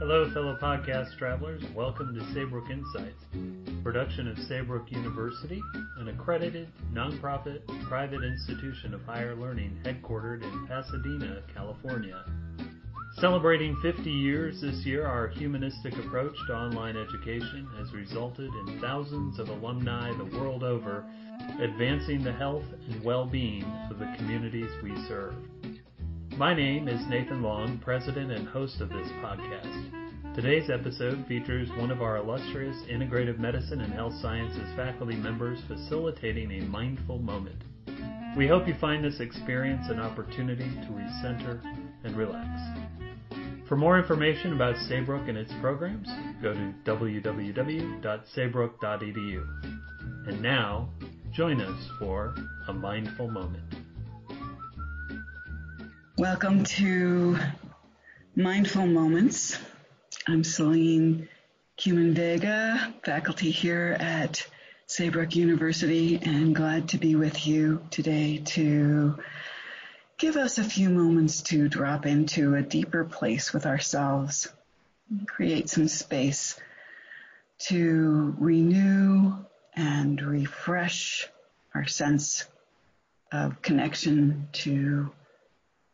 Hello, fellow podcast travelers. Welcome to Saybrook Insights, production of Saybrook University, an accredited, nonprofit, private institution of higher learning headquartered in Pasadena, California. Celebrating 50 years this year, our humanistic approach to online education has resulted in thousands of alumni the world over advancing the health and well-being of the communities we serve. My name is Nathan Long, president and host of this podcast. Today's episode features one of our illustrious integrative medicine and health sciences faculty members facilitating a mindful moment. We hope you find this experience an opportunity to recenter and relax. For more information about Saybrook and its programs, go to www.saybrook.edu. And now, join us for a mindful moment. Welcome to Mindful Moments. I'm Selene Kumin Vega, faculty here at Saybrook University, and glad to be with you today to give us a few moments to drop into a deeper place with ourselves, create some space to renew and refresh our sense of connection to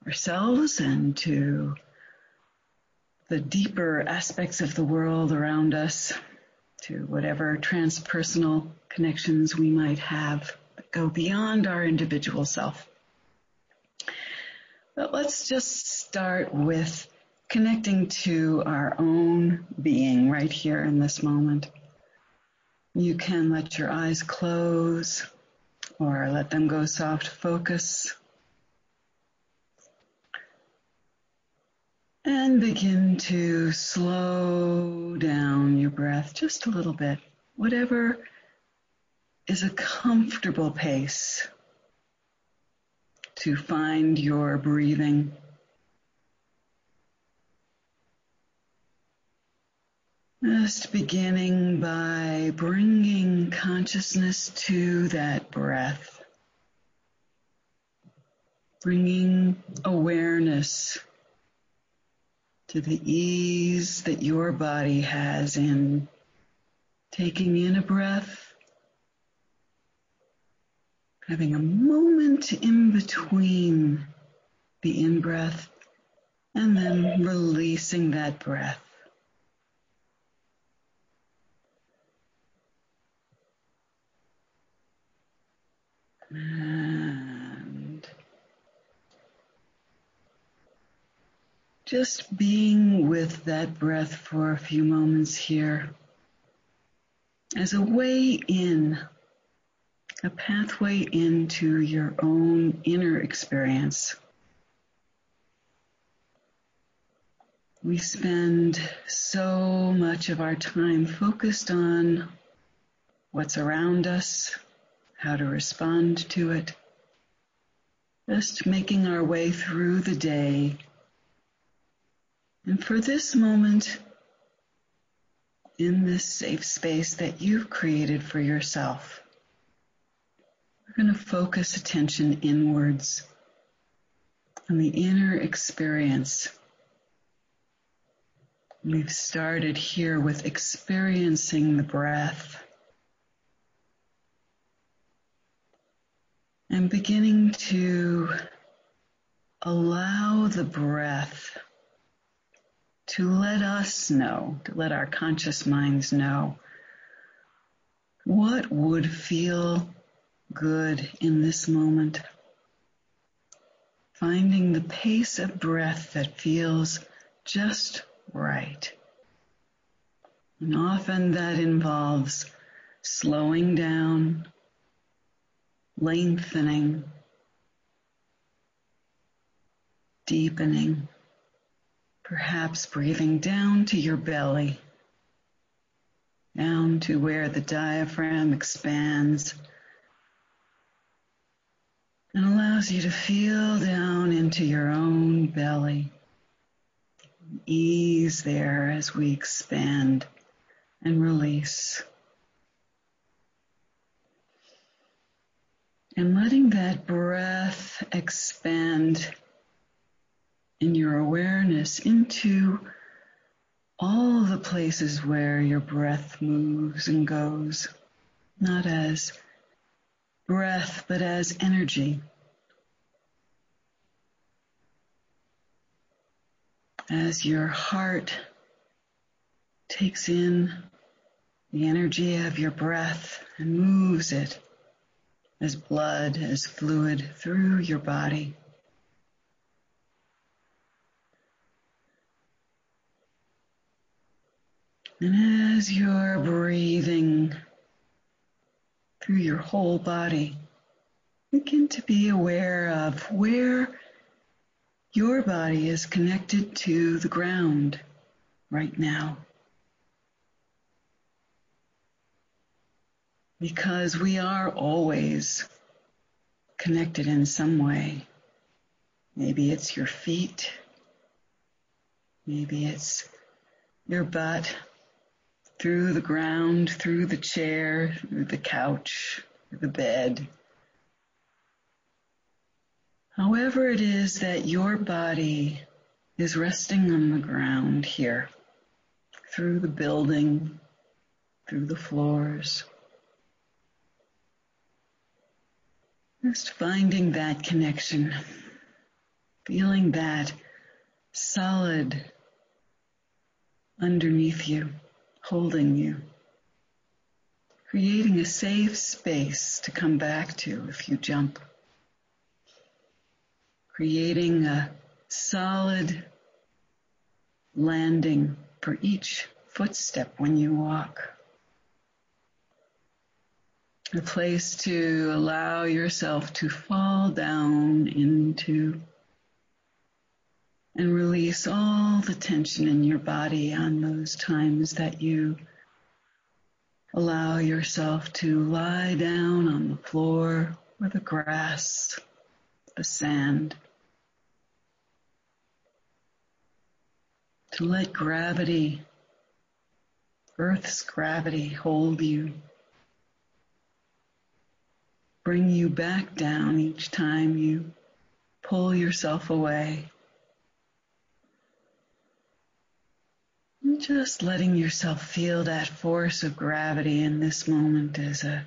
ourselves and to the deeper aspects of the world around us, to whatever transpersonal connections we might have that go beyond our individual self. But let's just start with connecting to our own being right here in this moment. You can let your eyes close or let them go soft focus. And begin to slow down your breath just a little bit. Whatever is a comfortable pace to find your breathing. Just beginning by bringing consciousness to that breath. Bringing awareness to the ease that your body has in taking in a breath having a moment in between the in breath and then releasing that breath. And just being with that breath for a few moments here as a way in a pathway into your own inner experience. We spend so much of our time focused on what's around us, how to respond to it, just making our way through the day. And for this moment, in this safe space that you've created for yourself, we're going to focus attention inwards on the inner experience. We've started here with experiencing the breath and beginning to allow the breath to let us know, to let our conscious minds know what would feel good in this moment. Finding the pace of breath that feels just right. And often that involves slowing down, lengthening, deepening, perhaps breathing down to your belly, down to where the diaphragm expands and allows you to feel down into your own belly. Ease there as we expand and release. And letting that breath expand in your awareness into all the places where your breath moves and goes, not as breath, but as energy. As your heart takes in the energy of your breath and moves it as blood, as fluid through your body. And as you're breathing through your whole body, begin to be aware of where your body is connected to the ground right now. Because we are always connected in some way. Maybe it's your feet. Maybe it's your butt through the ground, through the chair, through the couch, the bed. However it is that your body is resting on the ground here, through the building, through the floors. Just finding that connection, feeling that solid underneath you holding you, creating a safe space to come back to if you jump, creating a solid landing for each footstep when you walk. A place to allow yourself to fall down into and release all the tension in your body on those times that you allow yourself to lie down on the floor or the grass, the sand. To let gravity, Earth's gravity hold you. Bring you back down each time you pull yourself away. Just letting yourself feel that force of gravity in this moment is a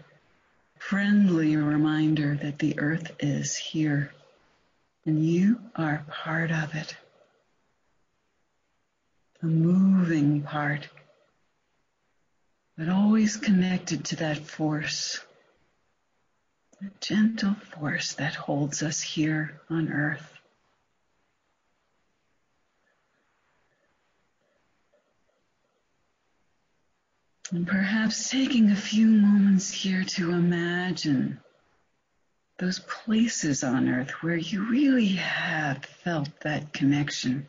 friendly reminder that the earth is here and you are part of it. A moving part, but always connected to that force, a gentle force that holds us here on earth. And perhaps taking a few moments here to imagine those places on earth where you really have felt that connection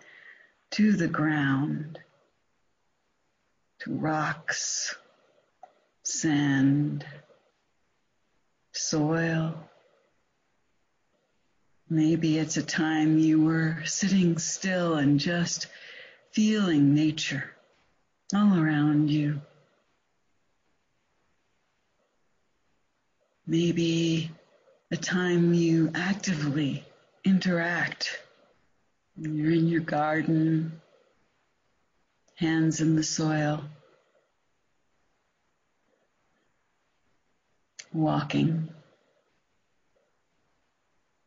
to the ground, to rocks, sand, soil. Maybe it's a time you were sitting still and just feeling nature all around you. Maybe a time you actively interact. You're in your garden, hands in the soil, walking,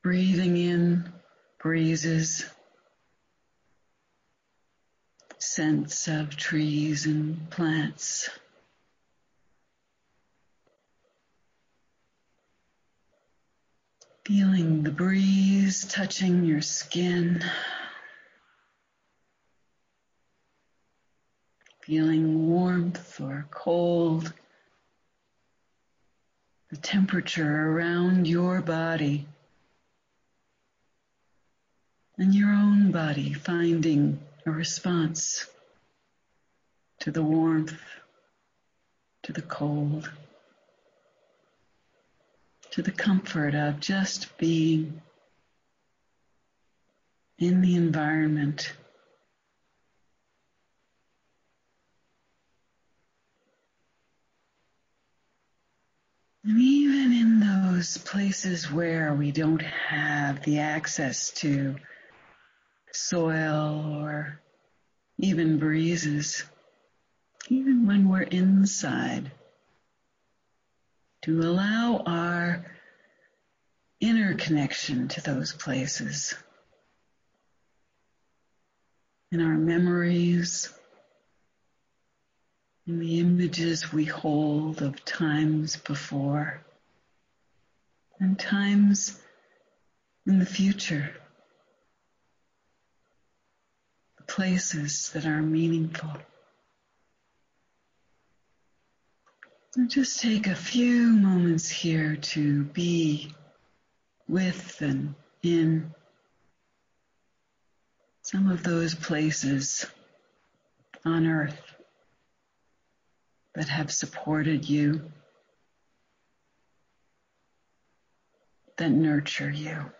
breathing in breezes, scents of trees and plants. Feeling the breeze touching your skin. Feeling warmth or cold. The temperature around your body. And your own body finding a response to the warmth, to the cold to the comfort of just being in the environment. Even in those places where we don't have the access to soil or even breezes, even when we're inside, to allow our inner connection to those places. In our memories, in the images we hold of times before and times in the future, the places that are meaningful. So just take a few moments here to be with and in some of those places on earth that have supported you, that nurture you.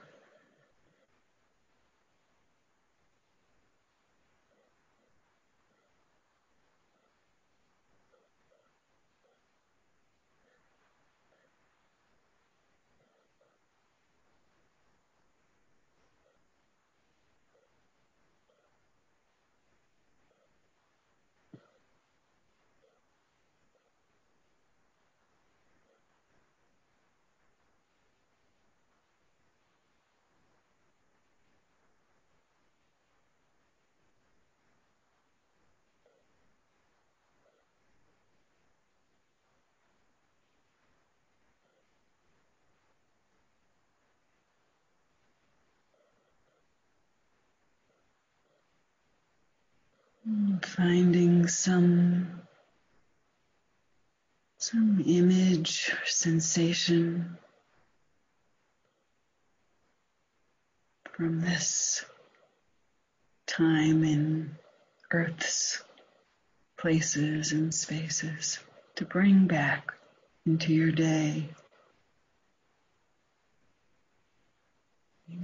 Finding some some image or sensation from this time in Earth's places and spaces to bring back into your day.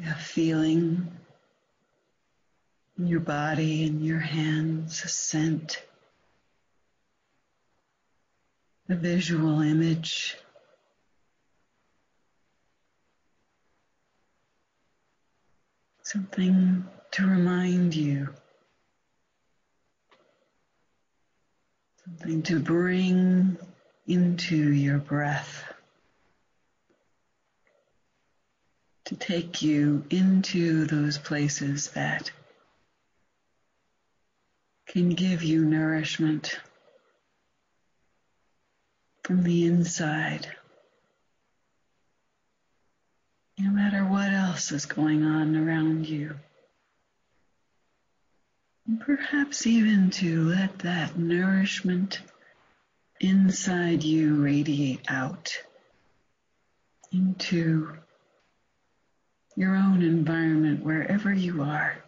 A feeling your body and your hands, a scent, a visual image. Something to remind you. Something to bring into your breath. To take you into those places that can give you nourishment from the inside. No matter what else is going on around you. And perhaps even to let that nourishment inside you radiate out into your own environment wherever you are.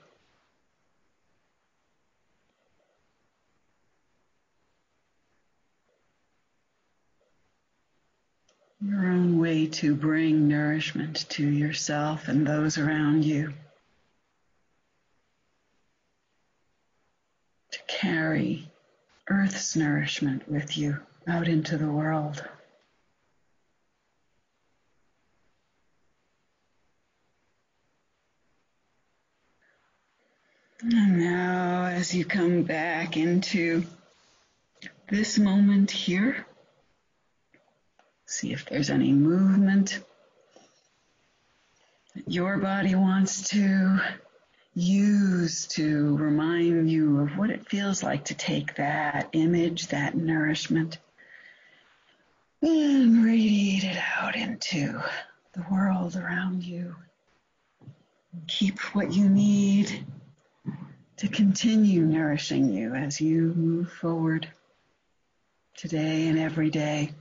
Your own way to bring nourishment to yourself and those around you. To carry Earth's nourishment with you out into the world. And now, as you come back into this moment here, See if there's any movement that your body wants to use to remind you of what it feels like to take that image, that nourishment, and radiate it out into the world around you. Keep what you need to continue nourishing you as you move forward today and every day.